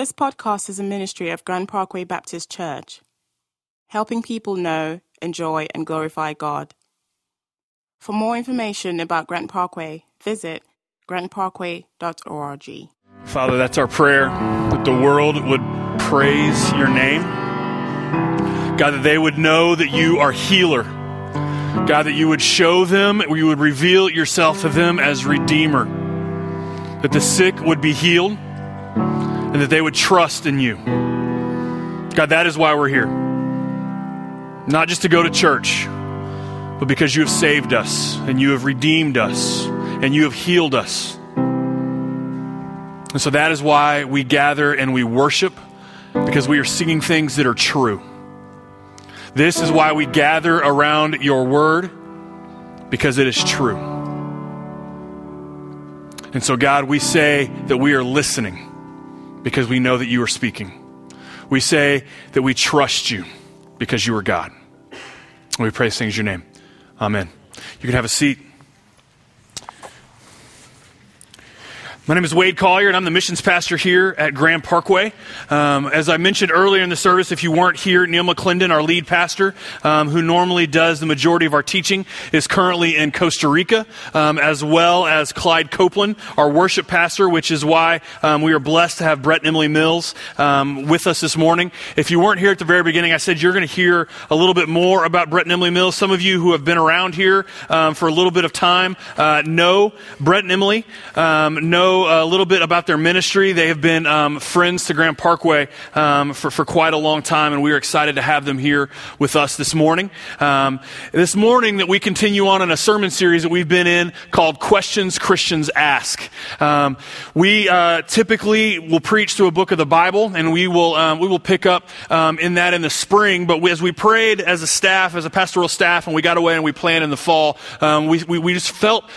This podcast is a ministry of Grand Parkway Baptist Church, helping people know, enjoy, and glorify God. For more information about Grand Parkway, visit grandparkway.org. Father, that's our prayer that the world would praise your name. God, that they would know that you are healer. God, that you would show them, you would reveal yourself to them as Redeemer. That the sick would be healed and that they would trust in you. God, that is why we're here. Not just to go to church, but because you have saved us and you have redeemed us and you have healed us. And so that is why we gather and we worship, because we are singing things that are true. This is why we gather around your word, because it is true. And so, God, we say that we are listening because we know that you are speaking. We say that we trust you because you are God. We pray things your name. Amen. You can have a seat. My name is Wade Collier, and I'm the missions pastor here at Grand Parkway. Um, as I mentioned earlier in the service, if you weren't here, Neil McClendon, our lead pastor, um, who normally does the majority of our teaching, is currently in Costa Rica, um, as well as Clyde Copeland, our worship pastor, which is why um, we are blessed to have Brett and Emily Mills um, with us this morning. If you weren't here at the very beginning, I said you're going to hear a little bit more about Brett and Emily Mills. Some of you who have been around here um, for a little bit of time uh, know Brett and Emily, know a little bit about their ministry. They have been um, friends to Grand Parkway um, for, for quite a long time, and we are excited to have them here with us this morning. Um, this morning, that we continue on in a sermon series that we've been in called Questions Christians Ask. Um, we uh, typically will preach through a book of the Bible, and we will um, we will pick up um, in that in the spring. But we, as we prayed as a staff, as a pastoral staff, and we got away and we planned in the fall, we, we, we just felt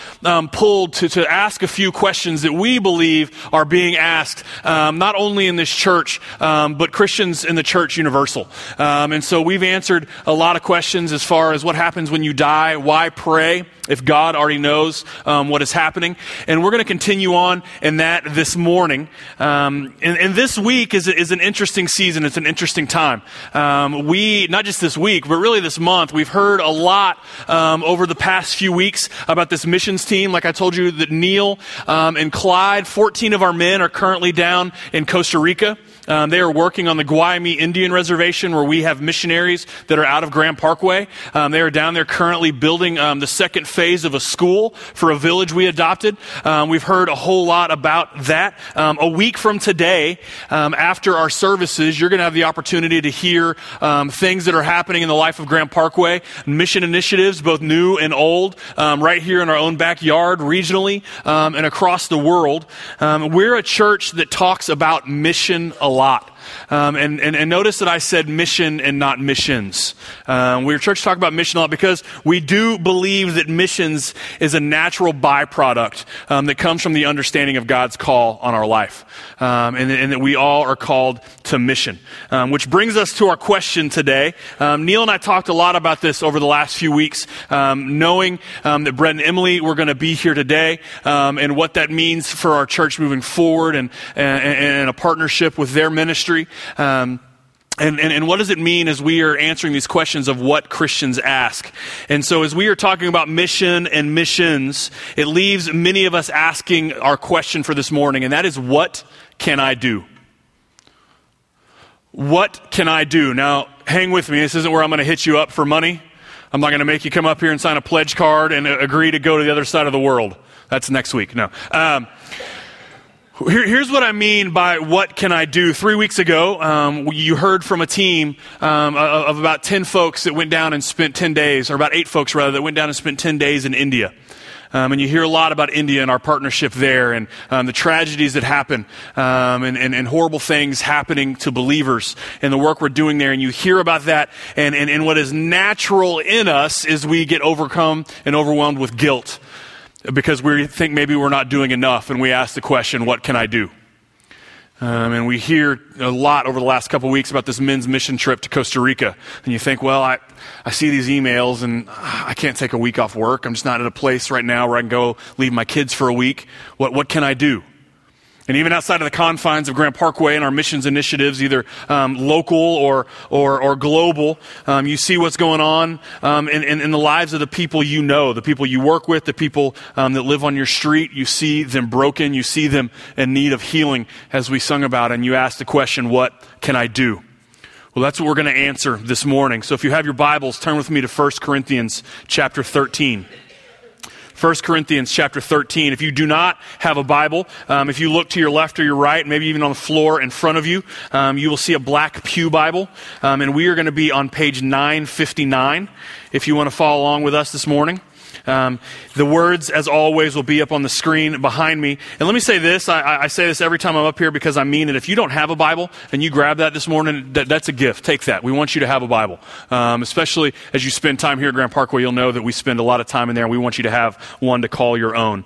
pulled to, to ask a few questions that we believe are being asked, um, not only in this church, um, but Christians in the church universal. Um, and so we've answered a lot of questions as far as what happens when you die, why pray if God already knows um, what is happening. And we're going to continue on in that this morning. Um, and, and, this week is, is an interesting season. It's an interesting time. Um, we, not just this week, but really this month, we've heard a lot um, over the past few weeks about this missions team. Like I told you, that Neil um, and Clyde, 14 of our men are currently down in Costa Rica. Um, they are working on the Guaymi Indian Reservation where we have missionaries that are out of Grand Parkway. Um, they are down there currently building um, the second phase of a school for a village we adopted. Um, we've heard a whole lot about that. Um, a week from today, um, after our services, you're going to have the opportunity to hear things that are happening in the life of Grand Parkway, mission initiatives, both new and old, right here in our own backyard, regionally, and across the world. we're a church that talks about mission a lot. Um, and, and, and, notice that I said mission and not missions. Um, we're church talk about mission a lot because we do believe that missions is a natural byproduct um, that comes from the understanding of God's call on our life. Um, and, and, that we all are called to mission. Um, which brings us to our question today. Um, Neil and I talked a lot about this over the last few weeks, knowing that Brett and Emily were going to be here today and what that means for our church moving forward and, and, and a partnership with their ministry. Um, and, and, and, what does it mean as we are answering these questions of what Christians ask? And so, as we are talking about mission and missions, it leaves many of us asking our question for this morning, and that is, What can I do? What can I do? Now, hang with me. This isn't where I'm going to hit you up for money. I'm not going to make you come up here and sign a pledge card and agree to go to the other side of the world. That's next week. No. Um, here, here's what I mean by what can I do. Three weeks ago, um, you heard from a team um, of about 10 folks that went down and spent 10 days, or about eight folks rather, that went down and spent 10 days in India. Um, and you hear a lot about India and our partnership there and um, the tragedies that happen um, and, and, and, horrible things happening to believers and the work we're doing there. And you hear about that. And, and, and what is natural in us is we get overcome and overwhelmed with guilt because we think maybe we're not doing enough and we ask the question, what can I do? Um, and we hear a lot over the last couple of weeks about this men's mission trip to Costa Rica. And you think, well, I, I see these emails and I can't take a week off work. I'm just not at a place right now where I can go leave my kids for a week. What, what can I do? And even outside of the confines of Grand Parkway and our missions initiatives, either um, local or, or, or global, um, you see what's going on um, in, in, in, the lives of the people you know, the people you work with, the people um, that live on your street. You see them broken. You see them in need of healing, as we sung about. And you ask the question, What can I do? Well, that's what we're going to answer this morning. So if you have your Bibles, turn with me to 1 Corinthians chapter 13. 1 Corinthians chapter 13. If you do not have a Bible, um, if you look to your left or your right, maybe even on the floor in front of you, um, you will see a black Pew Bible. Um, and we are going to be on page 959 if you want to follow along with us this morning. Um, the words, as always, will be up on the screen behind me. And let me say this I, I, say this every time I'm up here because I mean it. If you don't have a Bible and you grab that this morning, that, that's a gift. Take that. We want you to have a Bible. Um, especially as you spend time here at Grand Parkway, you'll know that we spend a lot of time in there and we want you to have one to call your own.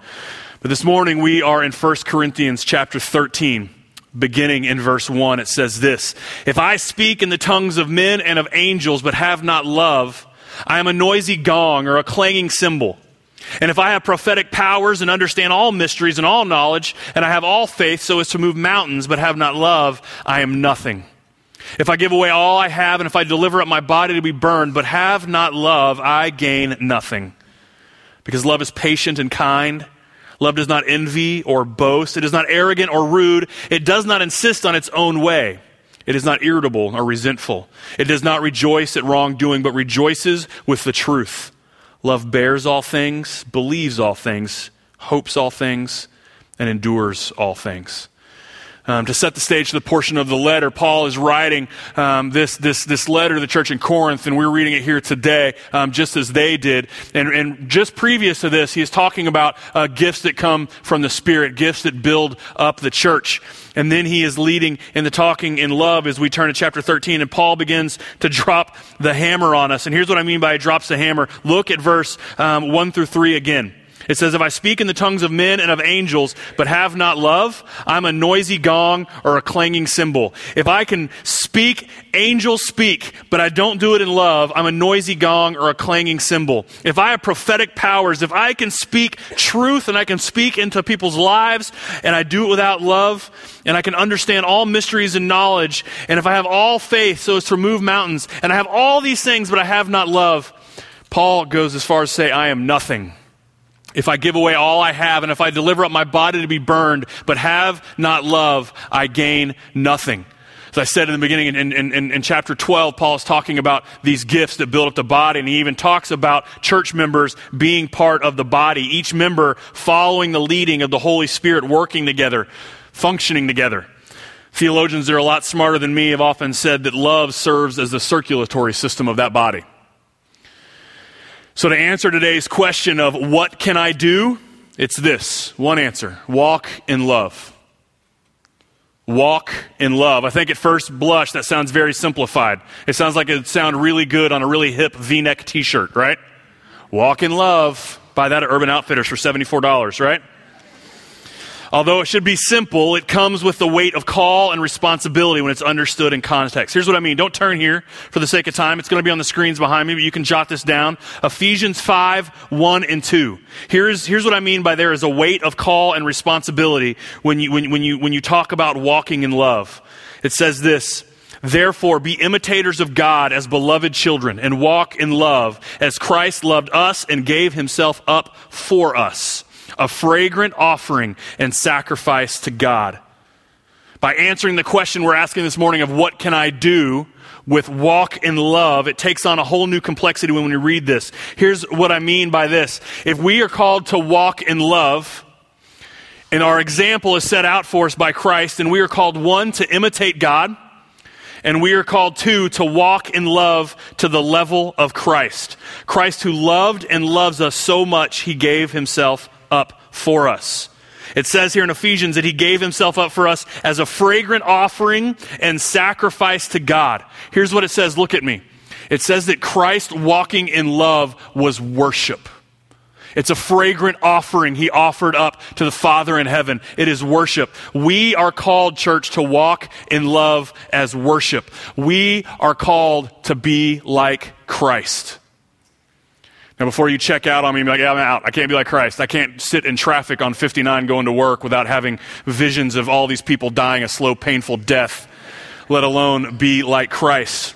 But this morning we are in 1 Corinthians chapter 13 beginning in verse 1, it says this If I speak in the tongues of men and of angels, but have not love, I am a noisy gong or a clanging cymbal. And if I have prophetic powers and understand all mysteries and all knowledge, and I have all faith so as to move mountains, but have not love, I am nothing. If I give away all I have, and if I deliver up my body to be burned, but have not love, I gain nothing. Because love is patient and kind. Love does not envy or boast. It is not arrogant or rude. It does not insist on its own way. It is not irritable or resentful. It does not rejoice at wrongdoing, but rejoices with the truth. Love bears all things, believes all things, hopes all things, and endures all things. Um, to set the stage to the portion of the letter, Paul is writing um, this, this, this letter to the church in Corinth, and we're reading it here today, um, just as they did. And, and just previous to this, he is talking about uh, gifts that come from the Spirit, gifts that build up the church. And then he is leading in the talking in love as we turn to chapter 13, and Paul begins to drop the hammer on us. And here's what I mean by he drops the hammer. Look at verse um, 1 through 3 again. It says, If I speak in the tongues of men and of angels, but have not love, I'm a noisy gong or a clanging cymbal. If I can speak, angels speak, but I don't do it in love, I'm a noisy gong or a clanging cymbal. If I have prophetic powers, if I can speak truth and I can speak into people's lives and I do it without love, and I can understand all mysteries and knowledge, and if I have all faith so as to remove mountains, and I have all these things, but I have not love, Paul goes as far as to say, I am nothing if I give away all I have, and if I deliver up my body to be burned, but have not love, I gain nothing. As I said in the beginning, in, in, in, in, chapter 12, Paul is talking about these gifts that build up the body, and he even talks about church members being part of the body, each member following the leading of the Holy Spirit, working together, functioning together. Theologians that are a lot smarter than me have often said that love serves as the circulatory system of that body. So, to answer today's question of what can I do, it's this one answer walk in love. Walk in love. I think at first blush that sounds very simplified. It sounds like it would sound really good on a really hip v neck t shirt, right? Walk in love. Buy that at Urban Outfitters for $74, right? Although it should be simple, it comes with the weight of call and responsibility when it's understood in context. Here's what I mean. Don't turn here for the sake of time. It's going to be on the screens behind me, but you can jot this down. Ephesians 5, 1 and 2. Here's, here's what I mean by there is a weight of call and responsibility when you, when, when you, when you talk about walking in love. It says this, Therefore, be imitators of God as beloved children and walk in love as Christ loved us and gave himself up for us a fragrant offering and sacrifice to God. By answering the question we're asking this morning of what can I do with walk in love, it takes on a whole new complexity when we read this. Here's what I mean by this. If we are called to walk in love, and our example is set out for us by Christ, and we are called one to imitate God, and we are called two to walk in love to the level of Christ. Christ who loved and loves us so much, he gave himself up for us. It says here in Ephesians that he gave himself up for us as a fragrant offering and sacrifice to God. Here's what it says. Look at me. It says that Christ walking in love was worship. It's a fragrant offering he offered up to the Father in heaven. It is worship. We are called, church, to walk in love as worship. We are called to be like Christ. Now, before you check out on me, be like, yeah, I'm out. I can't be like Christ. I can't sit in traffic on 59 going to work without having visions of all these people dying a slow, painful death, let alone be like Christ.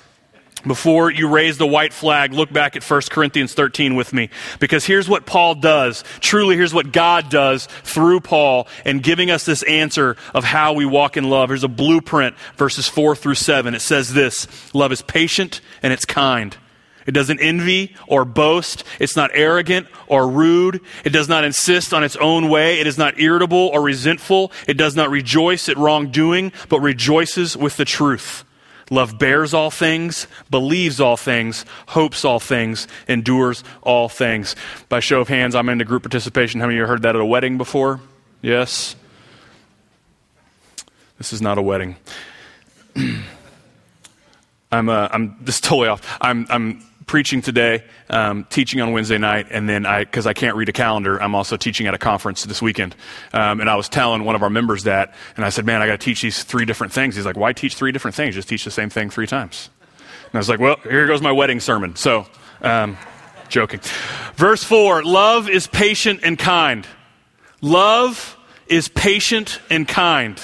Before you raise the white flag, look back at 1 Corinthians 13 with me. Because here's what Paul does. Truly, here's what God does through Paul and giving us this answer of how we walk in love. Here's a blueprint, verses 4 through 7. It says this Love is patient and it's kind. It doesn't envy or boast. It's not arrogant or rude. It does not insist on its own way. It is not irritable or resentful. It does not rejoice at wrongdoing, but rejoices with the truth. Love bears all things, believes all things, hopes all things, endures all things. By show of hands, I'm into group participation. How many of you heard that at a wedding before? Yes? This is not a wedding. I'm, uh, I'm this is totally off. I'm, I'm preaching today, um, teaching on Wednesday night, and then I, because I can't read a calendar, I'm also teaching at a conference this weekend. Um, and I was telling one of our members that, and I said, man, I got to teach these three different things. He's like, why teach three different things? Just teach the same thing three times. And I was like, well, here goes my wedding sermon. So, um, joking. Verse 4 Love is patient and kind. Love is patient and kind.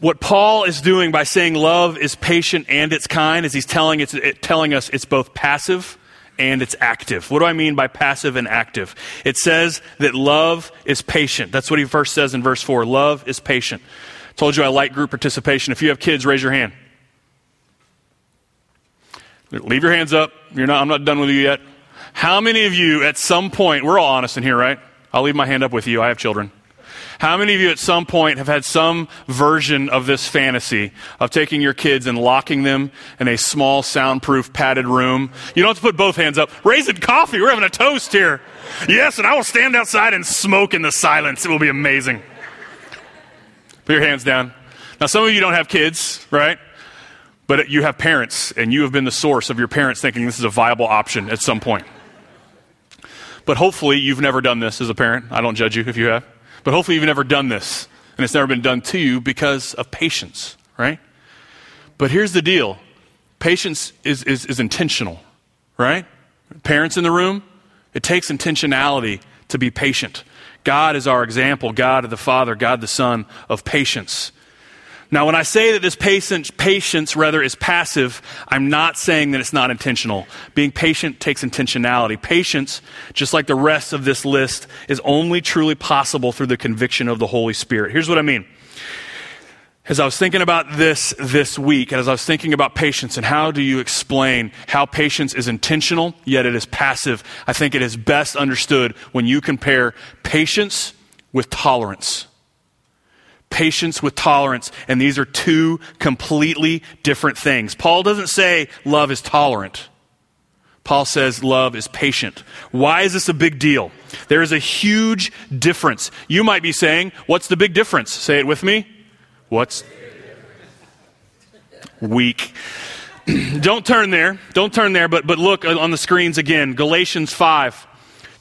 What Paul is doing by saying love is patient and it's kind is he's telling, it's, it, telling us it's both passive and it's active. What do I mean by passive and active? It says that love is patient. That's what he first says in verse 4. Love is patient. Told you I like group participation. If you have kids, raise your hand. Leave your hands up. You're not, I'm not done with you yet. How many of you at some point, we're all honest in here, right? I'll leave my hand up with you. I have children. How many of you at some point have had some version of this fantasy of taking your kids and locking them in a small, soundproof, padded room? You don't have to put both hands up. Raising coffee. We're having a toast here. Yes, and I will stand outside and smoke in the silence. It will be amazing. Put your hands down. Now, some of you don't have kids, right? But you have parents, and you have been the source of your parents thinking this is a viable option at some point. But hopefully, you've never done this as a parent. I don't judge you if you have. But hopefully, you've never done this, and it's never been done to you because of patience, right? But here's the deal patience is, is, is intentional, right? Parents in the room, it takes intentionality to be patient. God is our example, God the Father, God the Son of patience. Now, when I say that this patience, patience rather is passive, I'm not saying that it's not intentional. Being patient takes intentionality. Patience, just like the rest of this list, is only truly possible through the conviction of the Holy Spirit. Here's what I mean. As I was thinking about this this week, and as I was thinking about patience and how do you explain how patience is intentional, yet it is passive, I think it is best understood when you compare patience with tolerance patience with tolerance, and these are two completely different things. Paul doesn't say love is tolerant. Paul says love is patient. Why is this a big deal? There is a huge difference. You might be saying, What's the big difference? Say it with me. What's weak? Don't turn there. Don't turn there, but, but look on the screens again. Galatians 5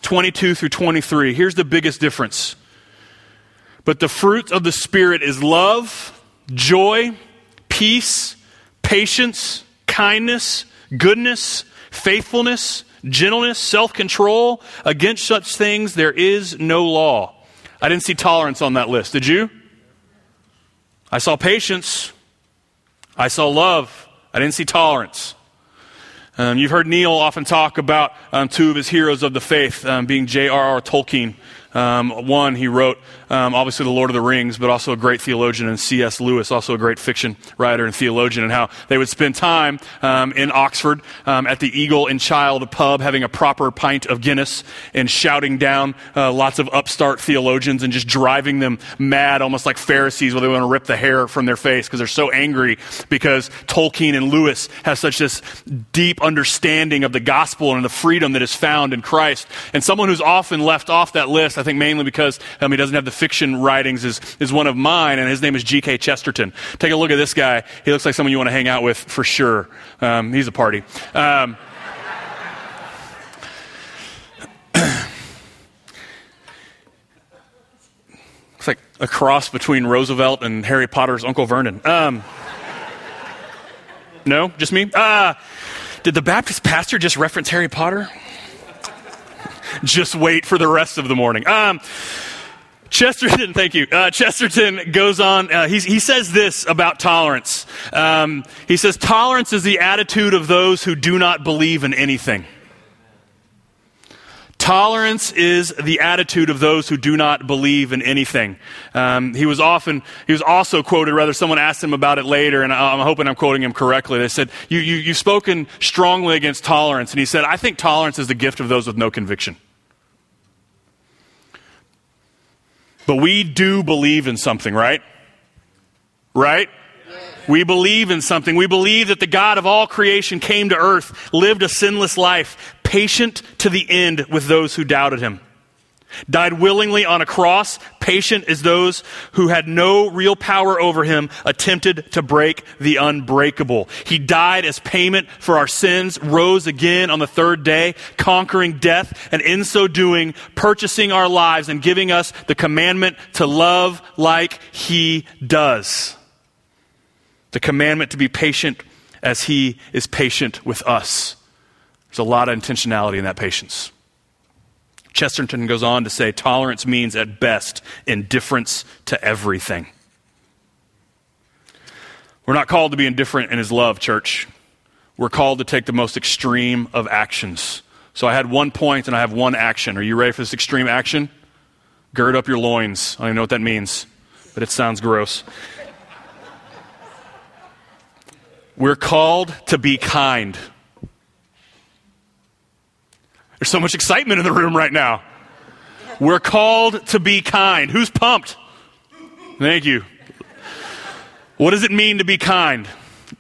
22 through 23. Here's the biggest difference. But the fruit of the Spirit is love, joy, peace, patience, kindness, goodness, faithfulness, gentleness, self control. Against such things there is no law. I didn't see tolerance on that list. Did you? I saw patience. I saw love. I didn't see tolerance. Um, you've heard Neil often talk about um, two of his heroes of the faith um, being J.R.R. Tolkien um, one, he wrote, um, obviously, The Lord of the Rings, but also a great theologian, and C.S. Lewis, also a great fiction writer and theologian, and how they would spend time um, in Oxford um, at the Eagle and Child pub having a proper pint of Guinness and shouting down uh, lots of upstart theologians and just driving them mad, almost like Pharisees, where they want to rip the hair from their face because they're so angry because Tolkien and Lewis have such this deep understanding of the gospel and the freedom that is found in Christ. And someone who's often left off that list, I think mainly because um, he doesn't have the fiction writings, is, is one of mine, and his name is G.K. Chesterton. Take a look at this guy. He looks like someone you want to hang out with for sure. Um, he's a party. Um, it's like a cross between Roosevelt and Harry Potter's Uncle Vernon. Um, no, just me? Uh, did the Baptist pastor just reference Harry Potter? just wait for the rest of the morning. Um, Chesterton, thank you. Uh, Chesterton goes on. Uh, he says this about tolerance. Um, he says, Tolerance is the attitude of those who do not believe in anything. Tolerance is the attitude of those who do not believe in anything. Um, he was often, he was also quoted, rather, someone asked him about it later, and I'm hoping I'm quoting him correctly. They said, you, you, You've spoken strongly against tolerance. And he said, I think tolerance is the gift of those with no conviction. But we do believe in something, right? Right? We believe in something. We believe that the God of all creation came to earth, lived a sinless life, patient to the end with those who doubted him. Died willingly on a cross, patient as those who had no real power over him attempted to break the unbreakable. He died as payment for our sins, rose again on the third day, conquering death, and in so doing, purchasing our lives and giving us the commandment to love like he does the commandment to be patient as he is patient with us. There's a lot of intentionality in that patience. Chesterton goes on to say tolerance means at best indifference to everything. We're not called to be indifferent in his love, church. We're called to take the most extreme of actions. So I had one point and I have one action. Are you ready for this extreme action? Gird up your loins. I don't even know what that means, but it sounds gross. We're called to be kind. There's so much excitement in the room right now. We're called to be kind. Who's pumped? Thank you. What does it mean to be kind?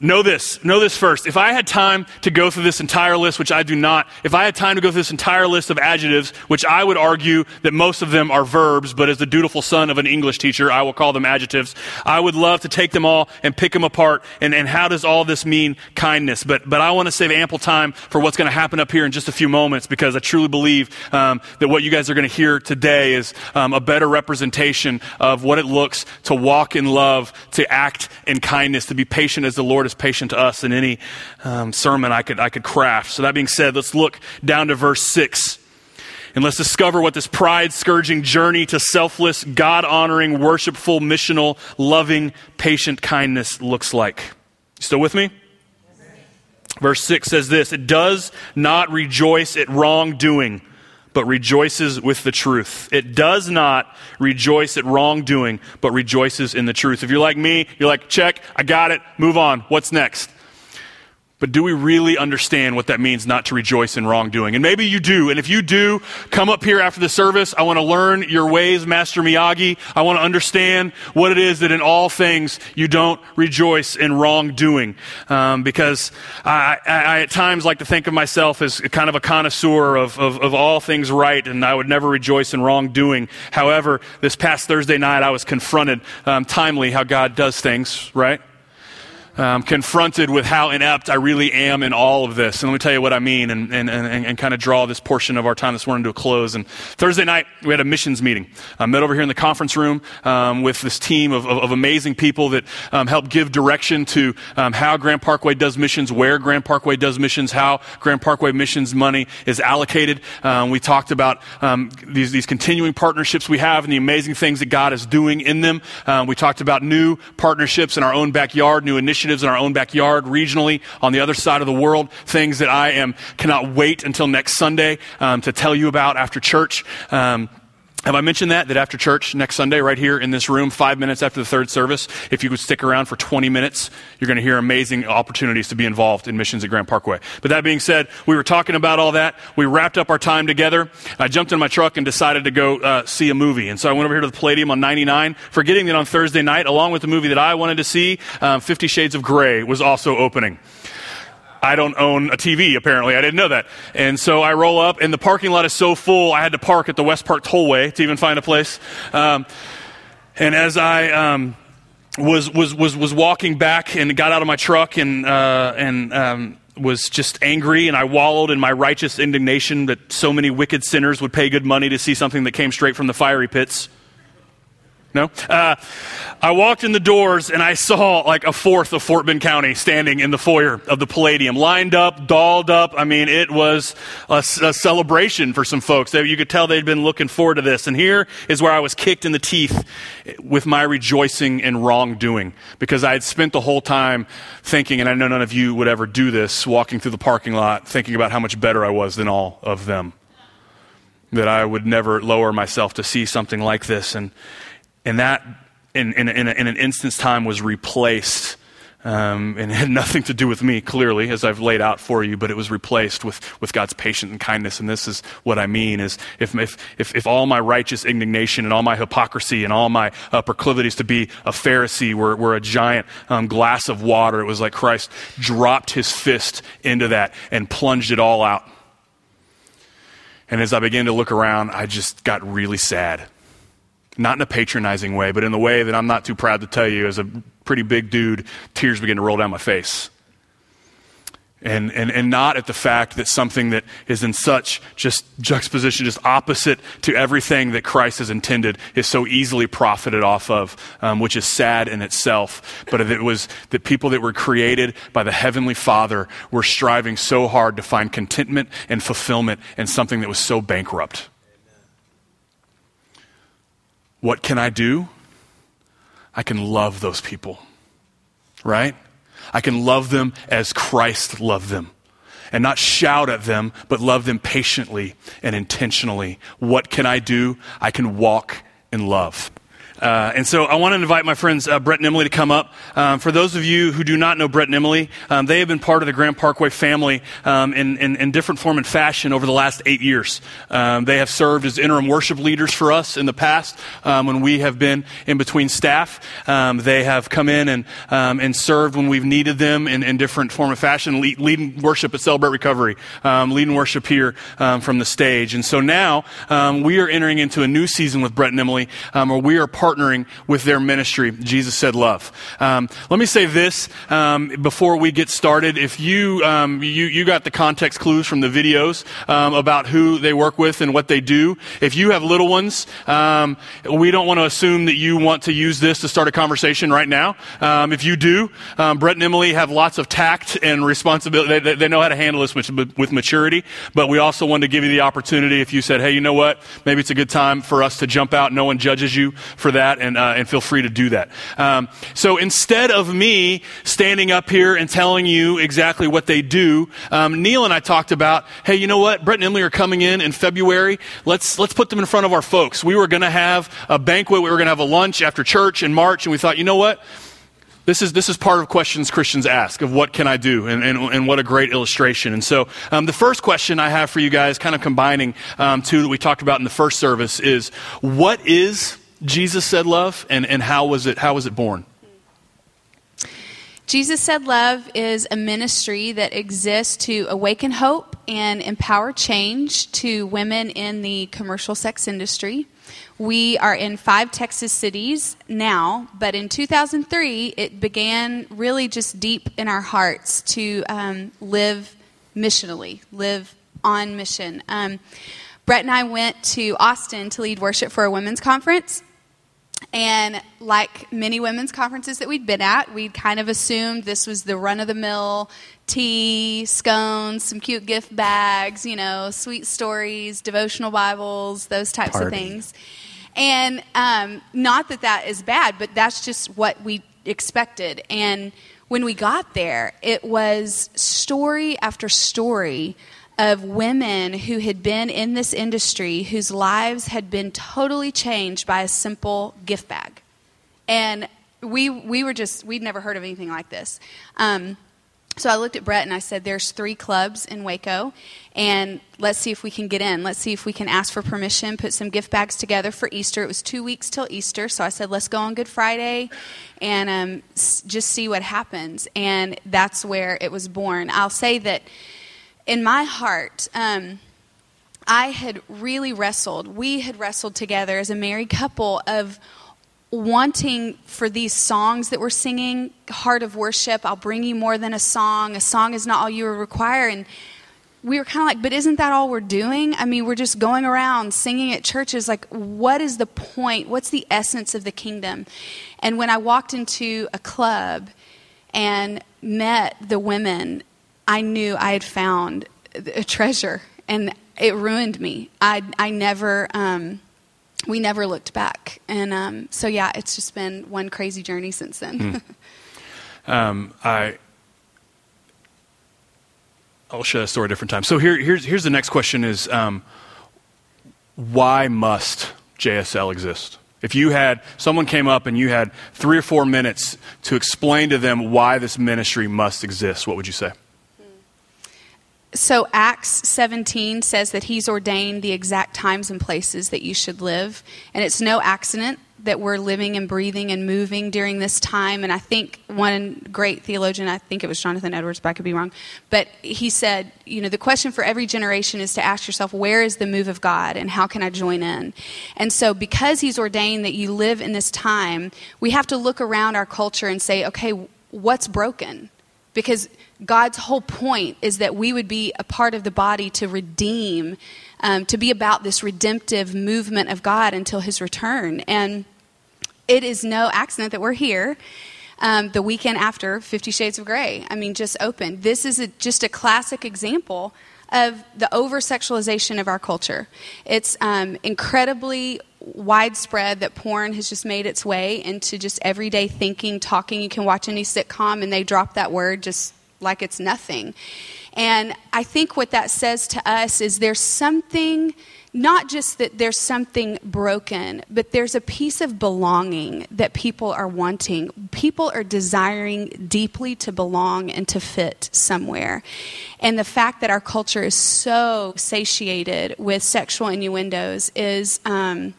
Know this, know this first. If I had time to go through this entire list, which I do not, if I had time to go through this entire list of adjectives, which I would argue that most of them are verbs, but as the dutiful son of an English teacher, I will call them adjectives, I would love to take them all and pick them apart. And, and how does all this mean kindness? But, but I want to save ample time for what's going to happen up here in just a few moments because I truly believe um, that what you guys are going to hear today is um, a better representation of what it looks to walk in love, to act in kindness, to be patient as the Lord Lord is patient to us in any um, sermon I could, I could craft. So, that being said, let's look down to verse 6. And let's discover what this pride scourging journey to selfless, God honoring, worshipful, missional, loving, patient kindness looks like. Still with me? Verse 6 says this It does not rejoice at wrongdoing but rejoices with the truth. It does not rejoice at wrongdoing, but rejoices in the truth. If you're like me, you're like, check, I got it, move on. What's next? But do we really understand what that means not to rejoice in wrongdoing? And maybe you do. And if you do, come up here after the service. I want to learn your ways, Master Miyagi. I want to understand what it is that in all things you don't rejoice in wrongdoing. Um, because I, I, I, at times like to think of myself as kind of a connoisseur of, of, of all things right, and I would never rejoice in wrongdoing. However, this past Thursday night, I was confronted um, timely how God does things, right? Um, confronted with how inept I really am in all of this. And let me tell you what I mean and, and, and, and kind of draw this portion of our time this morning to a close. And Thursday night, we had a missions meeting. I met over here in the conference room um, with this team of, of, of amazing people that um, help give direction to um, how Grand Parkway does missions, where Grand Parkway does missions, how Grand Parkway missions money is allocated. Um, we talked about um, these, these continuing partnerships we have and the amazing things that God is doing in them. we talked about new partnerships in our own backyard, new initiatives initiatives in our own backyard, regionally, on the other side of the world, things that I am cannot wait until next Sunday um, to tell you about after church. Um, have I mentioned that? That after church next Sunday, right here in this room, five minutes after the third service, if you could stick around for 20 minutes, you're going to hear amazing opportunities to be involved in missions at Grand Parkway. But that being said, we were talking about all that. We wrapped up our time together. I jumped in my truck and decided to go uh, see a movie. And so I went over here to the Palladium on 99, forgetting that on Thursday night, along with the movie that I wanted to see, um, Fifty Shades of Grey was also opening. I don't own a TV, apparently. I didn't know that. And so I roll up, and the parking lot is so full, I had to park at the Westpark Tollway to even find a place. Um, and as I um, was, was, was, was walking back and got out of my truck and, uh, and um, was just angry, and I wallowed in my righteous indignation that so many wicked sinners would pay good money to see something that came straight from the fiery pits. No? Uh, I walked in the doors and I saw like a fourth of Fort Bend County standing in the foyer of the Palladium, lined up, dolled up. I mean, it was a, a celebration for some folks. You could tell they'd been looking forward to this. And here is where I was kicked in the teeth with my rejoicing in wrongdoing because I had spent the whole time thinking, and I know none of you would ever do this, walking through the parking lot, thinking about how much better I was than all of them. That I would never lower myself to see something like this. And and that, in, in, in, in an instant's time, was replaced. Um, and it had nothing to do with me, clearly, as I've laid out for you, but it was replaced with, with God's patience and kindness. And this is what I mean is if, if, if, if all my righteous indignation and all my hypocrisy and all my uh, proclivities to be a Pharisee were, were a giant um, glass of water, it was like Christ dropped his fist into that and plunged it all out. And as I began to look around, I just got really sad. Not in a patronizing way, but in the way that I'm not too proud to tell you, as a pretty big dude, tears begin to roll down my face. And, and, and not at the fact that something that is in such just juxtaposition, just opposite to everything that Christ has intended, is so easily profited off of, um, which is sad in itself. But it was that people that were created by the Heavenly Father were striving so hard to find contentment and fulfillment in something that was so bankrupt. What can I do? I can love those people, right? I can love them as Christ loved them and not shout at them, but love them patiently and intentionally. What can I do? I can walk in love. Uh, and so I want to invite my friends uh, Brett and Emily to come up. Um, for those of you who do not know Brett and Emily, um, they have been part of the Grand Parkway family um, in, in, in, different form and fashion over the last eight years. Um, they have served as interim worship leaders for us in the past um, when we have been in between staff. Um, they have come in and, and served when we've needed them in, in different form and fashion, lead, leading worship at Celebrate Recovery, leading worship here from the stage. And so now we are entering into a new season with Brett and Emily where we are part partnering with their ministry, Jesus Said Love. Um, let me say this um, before we get started. If you, um, you, you got the context clues from the videos um, about who they work with and what they do, if you have little ones, um, we don't want to assume that you want to use this to start a conversation right now. Um, if you do, Brett and Emily have lots of tact and responsibility. They, they know how to handle this with, with maturity, but we also want to give you the opportunity if you said, hey, you know what? Maybe it's a good time for us to jump out. No one judges you for that, and, uh, and feel free to do that. Um, so instead of me standing up here and telling you exactly what they do, um, Neil and I talked about, hey, you know what? Brett and Emily are coming in in February. Let's, let's put them in front of our folks. We were going to have a banquet. We were going to have a lunch after church in March, and we thought, you know what? This is, this is part of questions Christians ask of what can I do and, and, and what a great illustration. And so um, the first question I have for you guys, kind of combining um, two that we talked about in the first service is what is Jesus said love, and, and how, was it, how was it born? Jesus Said Love is a ministry that exists to awaken hope and empower change to women in the commercial sex industry. We are in five Texas cities now, but in 2003, it began really just deep in our hearts to um, live missionally, live on mission. Um, Brett and I went to Austin to lead worship for a women's conference. And like many women's conferences that we'd been at, we'd kind of assumed this was the run of the mill tea, scones, some cute gift bags, you know, sweet stories, devotional Bibles, those types Party. of things. And um, not that that is bad, but that's just what we expected. And when we got there, it was story after story of women who had been in this industry whose lives had been totally changed by a simple gift bag. And we, we were just, we'd never heard of anything like this. Um, so I looked at Brett and I said, There's three clubs in Waco, and let's see if we can get in. Let's see if we can ask for permission, put some gift bags together for Easter. It was two weeks till Easter, so I said, Let's go on Good Friday and um, just see what happens. And that's where it was born. I'll say that in my heart, um, I had really wrestled, we had wrestled together as a married couple of wanting for these songs that we're singing, Heart of Worship, I'll bring you more than a song, a song is not all you require. And we were kind of like, but isn't that all we're doing? I mean, we're just going around singing at churches. Like, what is the point? What's the essence of the kingdom? And when I walked into a club and met the women, I knew I had found a treasure, and it ruined me. I, I never, um, we never looked back. And um, so, yeah, it's just been one crazy journey since then. Hmm. um, I I'll share a story a different time. So here, here's, here's the next question is um, why must JSL exist? If you had, someone came up and you had three or four minutes to explain to them why this ministry must exist, what would you say? So, Acts 17 says that he's ordained the exact times and places that you should live. And it's no accident that we're living and breathing and moving during this time. And I think one great theologian, I think it was Jonathan Edwards, but I could be wrong, but he said, you know, the question for every generation is to ask yourself, where is the move of God and how can I join in? And so, because he's ordained that you live in this time, we have to look around our culture and say, okay, what's broken? Because God's whole point is that we would be a part of the body to redeem, um, to be about this redemptive movement of God until his return. And it is no accident that we're here um, the weekend after Fifty Shades of Grey. I mean, just opened. This is a, just a classic example of the over sexualization of our culture. It's um, incredibly widespread that porn has just made its way into just everyday thinking, talking. You can watch any sitcom and they drop that word just like it's nothing. And I think what that says to us is there's something not just that there's something broken, but there's a piece of belonging that people are wanting. People are desiring deeply to belong and to fit somewhere. And the fact that our culture is so satiated with sexual innuendos is, um,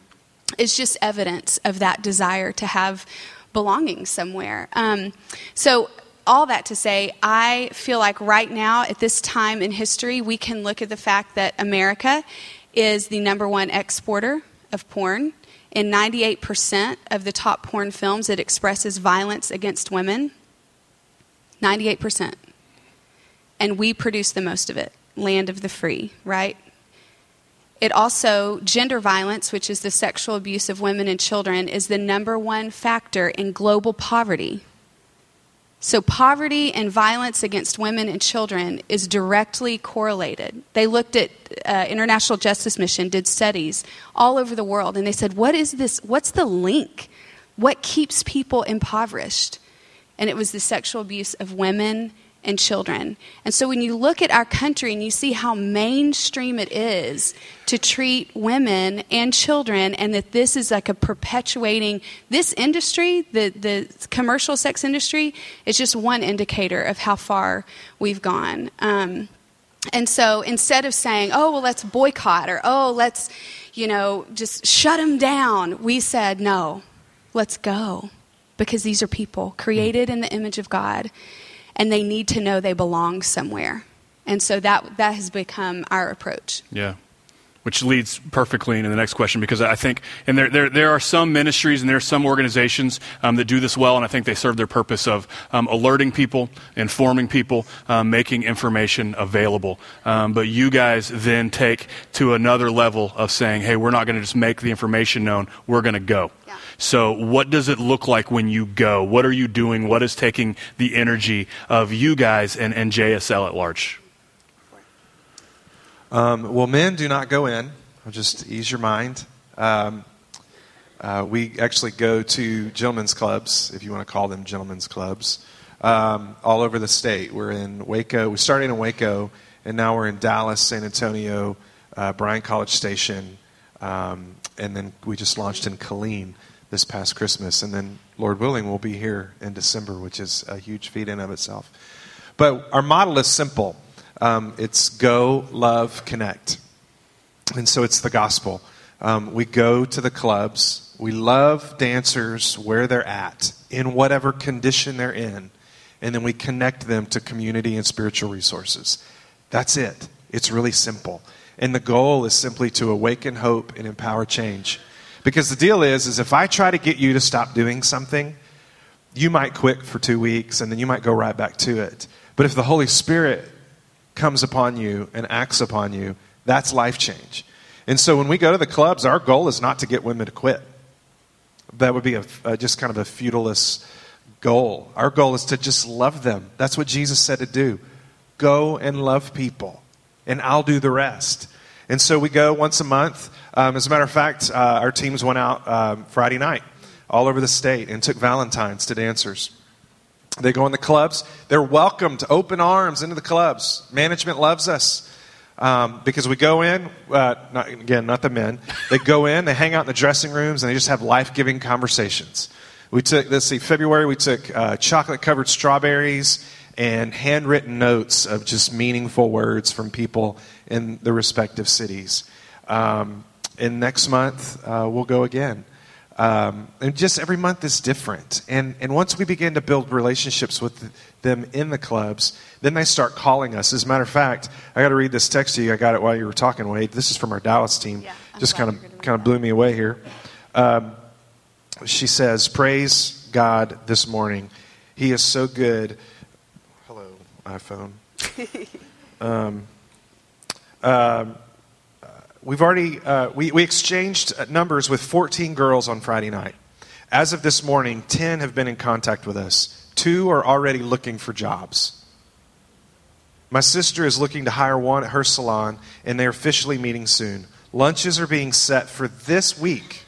is just evidence of that desire to have belonging somewhere. Um, so, all that to say, I feel like right now, at this time in history, we can look at the fact that America is the number one exporter of porn. In 98% of the top porn films, it expresses violence against women. 98%. And we produce the most of it. Land of the free, right? It also, gender violence, which is the sexual abuse of women and children, is the number one factor in global poverty. So, poverty and violence against women and children is directly correlated. They looked at uh, International Justice Mission, did studies all over the world, and they said, What is this? What's the link? What keeps people impoverished? And it was the sexual abuse of women and children. And so when you look at our country and you see how mainstream it is to treat women and children, and that this is like a perpetuating, this industry, the, the commercial sex industry, is just one indicator of how far we've gone. Um, and so instead of saying, oh, well, let's boycott or, oh, let's, you know, just shut them down, we said, no, let's go. Because these are people created in the image of God and they need to know they belong somewhere. And so that, that has become our approach. Yeah which leads perfectly into the next question because I think, and there, there, there are some ministries and there are some organizations um, that do this well, and I think they serve their purpose of um, alerting people, informing people, um, making information available. Um, but you guys then take to another level of saying, hey, we're not going to just make the information known, we're going to go. Yeah. So, what does it look like when you go? What are you doing? What is taking the energy of you guys and, and JSL at large? Um, well, men do not go in. I'll just ease your mind. Um, uh, we actually go to gentlemen's clubs, if you want to call them gentlemen's clubs, um, all over the state. We're in Waco. We started in Waco, and now we're in Dallas, San Antonio, uh, Bryan College Station, um, and then we just launched in Killeen this past Christmas. And then, Lord willing, we'll be here in December, which is a huge feat in of itself. But our model is simple. Um, it's go, love, connect. And so it's the gospel. Um, we go to the clubs. We love dancers where they're at, in whatever condition they're in. And then we connect them to community and spiritual resources. That's it. It's really simple. And the goal is simply to awaken hope and empower change. Because the deal is, is if I try to get you to stop doing something, you might quit for two weeks and then you might go right back to it. But if the Holy Spirit comes upon you and acts upon you, that's life change. And so when we go to the clubs, our goal is not to get women to quit. That would be a, a, just kind of a feudalist goal. Our goal is to just love them. That's what Jesus said to do. Go and love people, and I'll do the rest. And so we go once a month. Um, as a matter of fact, uh, our teams went out um, Friday night all over the state and took Valentine's to dancers. They go in the clubs. They're welcomed open arms into the clubs. Management loves us. Um, because we go in, uh, not, again, not the men. They go in, they hang out in the dressing rooms, and they just have life giving conversations. We took, let's see, February, we took uh, chocolate covered strawberries and handwritten notes of just meaningful words from people in the respective cities. Um, and next month, uh, we'll go again. Um, and just every month is different. And, and once we begin to build relationships with them in the clubs, then they start calling us. As a matter of fact, I got to read this text to you. I got it while you were talking, Wade. This is from our Dallas team. Yeah, just kind of kind of blew me away here. Um, she says, "Praise God this morning. He is so good." Hello, iPhone. um, um, we've already uh, we, we exchanged numbers with 14 girls on Friday night. As of this morning, 10 have been in contact with us. Two are already looking for jobs. My sister is looking to hire one at her salon, and they're officially meeting soon. Lunches are being set for this week.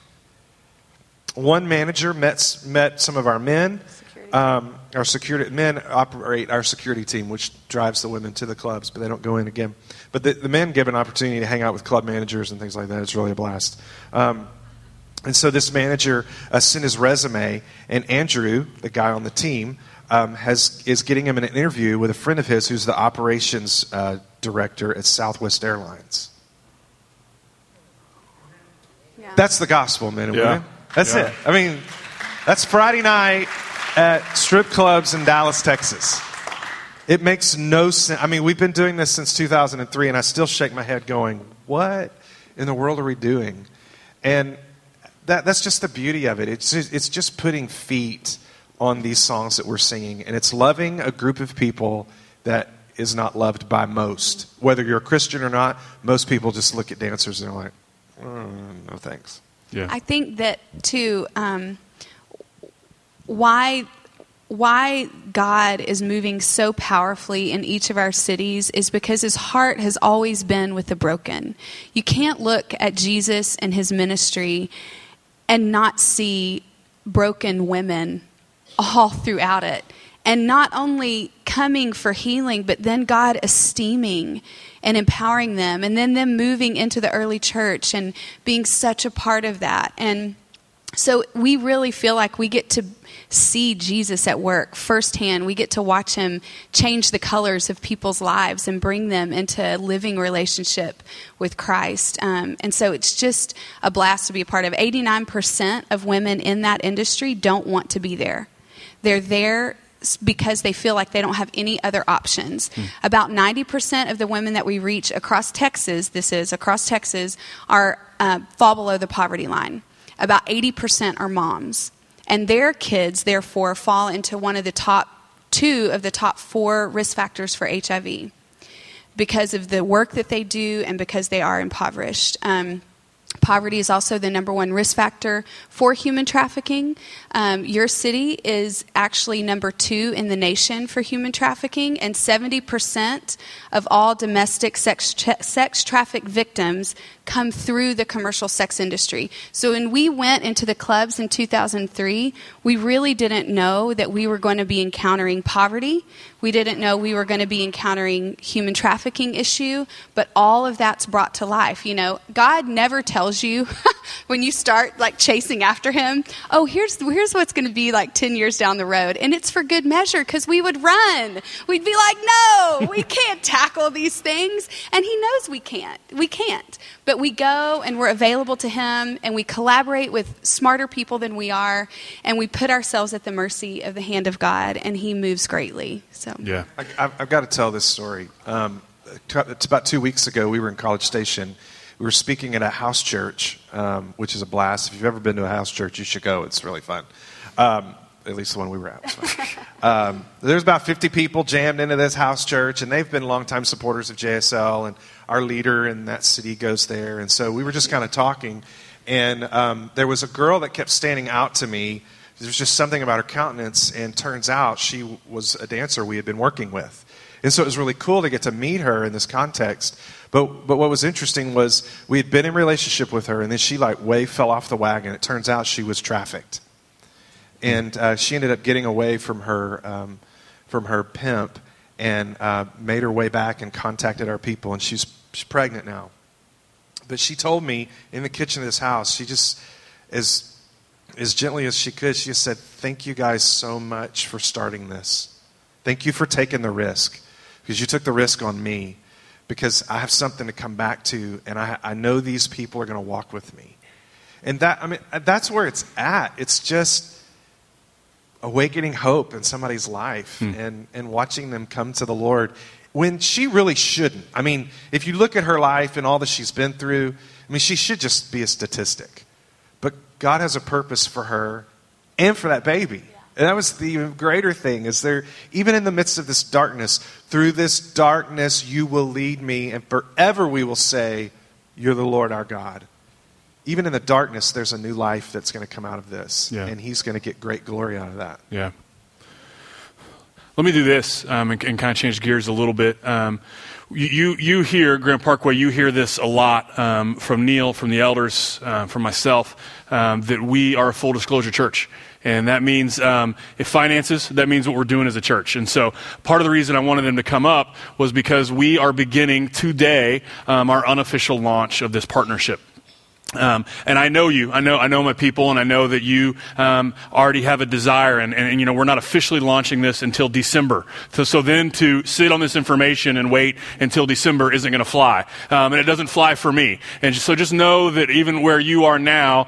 One manager met, met some of our men. Um, our security men operate our security team, which drives the women to the clubs, but they don't go in again. But the, the men give an opportunity to hang out with club managers and things like that. It's really a blast. Um, and so this manager uh, sent his resume, and Andrew, the guy on the team, um, has, is getting him an interview with a friend of his who's the operations uh, director at Southwest Airlines. Yeah. That's the gospel, men and yeah. women. That's yeah. it. I mean, that's Friday night at strip clubs in Dallas, Texas. It makes no sense. I mean, we've been doing this since 2003, and I still shake my head going, What in the world are we doing? And that, that's just the beauty of it. It's just, it's just putting feet on these songs that we're singing, and it's loving a group of people that is not loved by most. Whether you're a Christian or not, most people just look at dancers and they're like, mm, no thanks. Yeah. I think that, too, um, why why God is moving so powerfully in each of our cities is because his heart has always been with the broken. You can't look at Jesus and his ministry and not see broken women all throughout it. And not only coming for healing, but then God esteeming and empowering them, and then them moving into the early church and being such a part of that. And so we really feel like we get to see Jesus at work firsthand. We get to watch him change the colors of people's lives and bring them into a living relationship with Christ. Um, and so it's just a blast to be a part of. 89% of women in that industry don't want to be there. They're there because they feel like they don't have any other options. Mm. About 90% of the women that we reach across Texas, this is across Texas, are uh, fall below the poverty line. About 80% are moms and their kids, therefore, fall into one of the top two of the top four risk factors for HIV because of the work that they do and because they are impoverished. Um, Poverty is also the number one risk factor for human trafficking. Um, your city is actually number two in the nation for human trafficking, and 70% of all domestic sex, tra- sex traffic victims come through the commercial sex industry. So when we went into the clubs in 2003, we really didn't know that we were going to be encountering poverty. We didn't know we were going to be encountering human trafficking issue, but all of that's brought to life. You know, God never tells you when you start like chasing after him, oh, here's here's what's going to be like 10 years down the road. And it's for good measure cuz we would run. We'd be like, "No, we can't tackle these things." And he knows we can't. We can't. But we go and we're available to him and we collaborate with smarter people than we are and we put ourselves at the mercy of the hand of God and he moves greatly. So so yeah, I, have got to tell this story. Um, it's about two weeks ago. We were in College Station. We were speaking at a house church, um, which is a blast. If you've ever been to a house church, you should go. It's really fun. Um, at least the one we were at um, there's about 50 people jammed into this house church, and they've been longtime supporters of JSL, and our leader in that city goes there. And so we were just kind of talking, and um, there was a girl that kept standing out to me. There's just something about her countenance, and turns out she was a dancer we had been working with. And so it was really cool to get to meet her in this context. But, but what was interesting was we had been in relationship with her, and then she like way fell off the wagon. It turns out she was trafficked, and uh, she ended up getting away from her um, from her pimp and uh, made her way back and contacted our people, and she's she's pregnant now. But she told me in the kitchen of this house, she just as as gently as she could, she just said, "Thank you guys so much for starting this. Thank you for taking the risk." because you took the risk on me because I have something to come back to, and I, I know these people are going to walk with me. And that, I mean, that's where it's at. It's just awakening hope in somebody's life hmm. and, and watching them come to the Lord when she really shouldn't. I mean, if you look at her life and all that she's been through, I mean, she should just be a statistic. But God has a purpose for her and for that baby. And that was the greater thing is there, even in the midst of this darkness, through this darkness you will lead me, and forever we will say, You're the Lord our God. Even in the darkness, there's a new life that's going to come out of this. Yeah. And he's going to get great glory out of that. Yeah. Let me do this um, and, and, kind of change gears a little bit. Um, you, you hear, Grand Parkway, you hear this a lot um, from Neil, from the elders, uh, from myself, um, that we are a full disclosure church. And that means um, if finances, that means what we're doing as a church. And so part of the reason I wanted them to come up was because we are beginning today um, our unofficial launch of this partnership. Um, and I know you. I know I know my people, and I know that you um, already have a desire. And, and, and, you know we're not officially launching this until December. So, so then to sit on this information and wait until December isn't going to fly, um, and it doesn't fly for me. And so just know that even where you are now,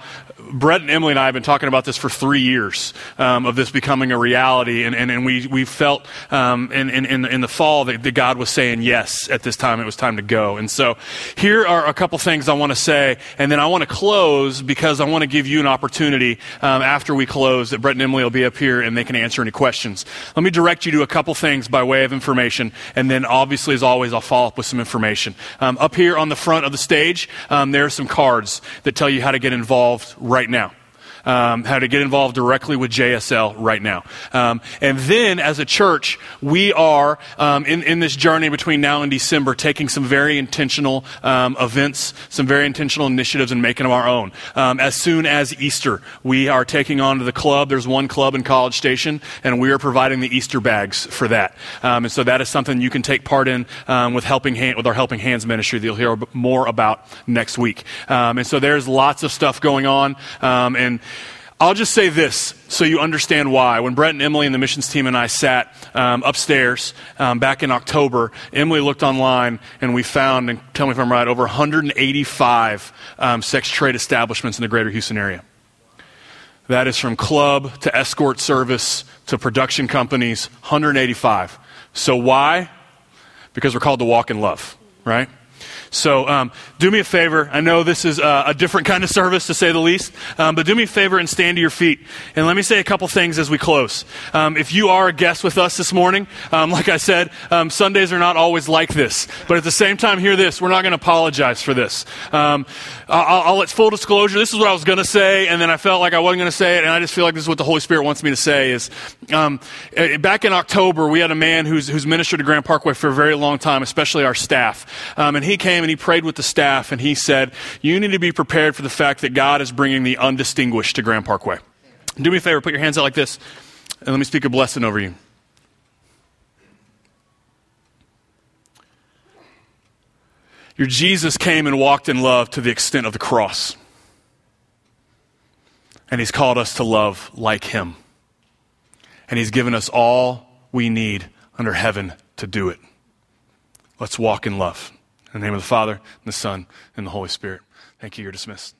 Brett and Emily and I have been talking about this for three years um, of this becoming a reality, and, and, and we, we felt um, in, in, in the fall that, that, God was saying yes at this time. It was time to go. And so here are a couple things I want to say, and then I want to close because I want to give you an opportunity um, after we close that Brett and Emily will be up here and they can answer any questions. Let me direct you to a couple things by way of information, and then obviously, as always, I'll follow up with some information. Um, up here on the front of the stage, um, there are some cards that tell you how to get involved right now um, how to get involved directly with JSL right now. Um, and then, as a church, we are um, in, in this journey between now and December taking some very intentional um, events, some very intentional initiatives, and making them our own. Um, as soon as Easter, we are taking on to the club. There's one club in College Station, and we are providing the Easter bags for that. Um, and so that is something you can take part in with helping hand, with our Helping Hands ministry that you'll hear more about next week. and so there's lots of stuff going on, and I'll just say this so you understand why. When Brett and Emily and the missions team and I sat um, upstairs um, back in October, Emily looked online and we found, and tell me if I'm right, over 185 um, sex trade establishments in the greater Houston area. That is from club to escort service to production companies, 185. So why? Because we're called to walk in love, right? So um, do me a favor. I know this is a, a, different kind of service, to say the least, um, but do me a favor and stand to your feet. And let me say a couple things as we close. Um, if you are a guest with us this morning, um, like I said, um, Sundays are not always like this. But at the same time, hear this: we're not going to apologize for this. Um, I'll, I'll let full disclosure. This is what I was going to say, and then I felt like I wasn't going to say it, and I just feel like this is what the Holy Spirit wants me to say. Is eh, back in October, we had a man who's, who's ministered to Grand Parkway for a very long time, especially our staff, and he came and he prayed with the staff and he said, You need to be prepared for the fact that God is bringing the undistinguished to Grand Parkway. Do me a favor, put your hands out like this, and let me speak a blessing over you. Your Jesus came and walked in love to the extent of the cross. And he's called us to love like him. And he's given us all we need under heaven to do it. Let's walk in love. In the name of the Father, and the Son, and the Holy Spirit. Thank you. You're dismissed.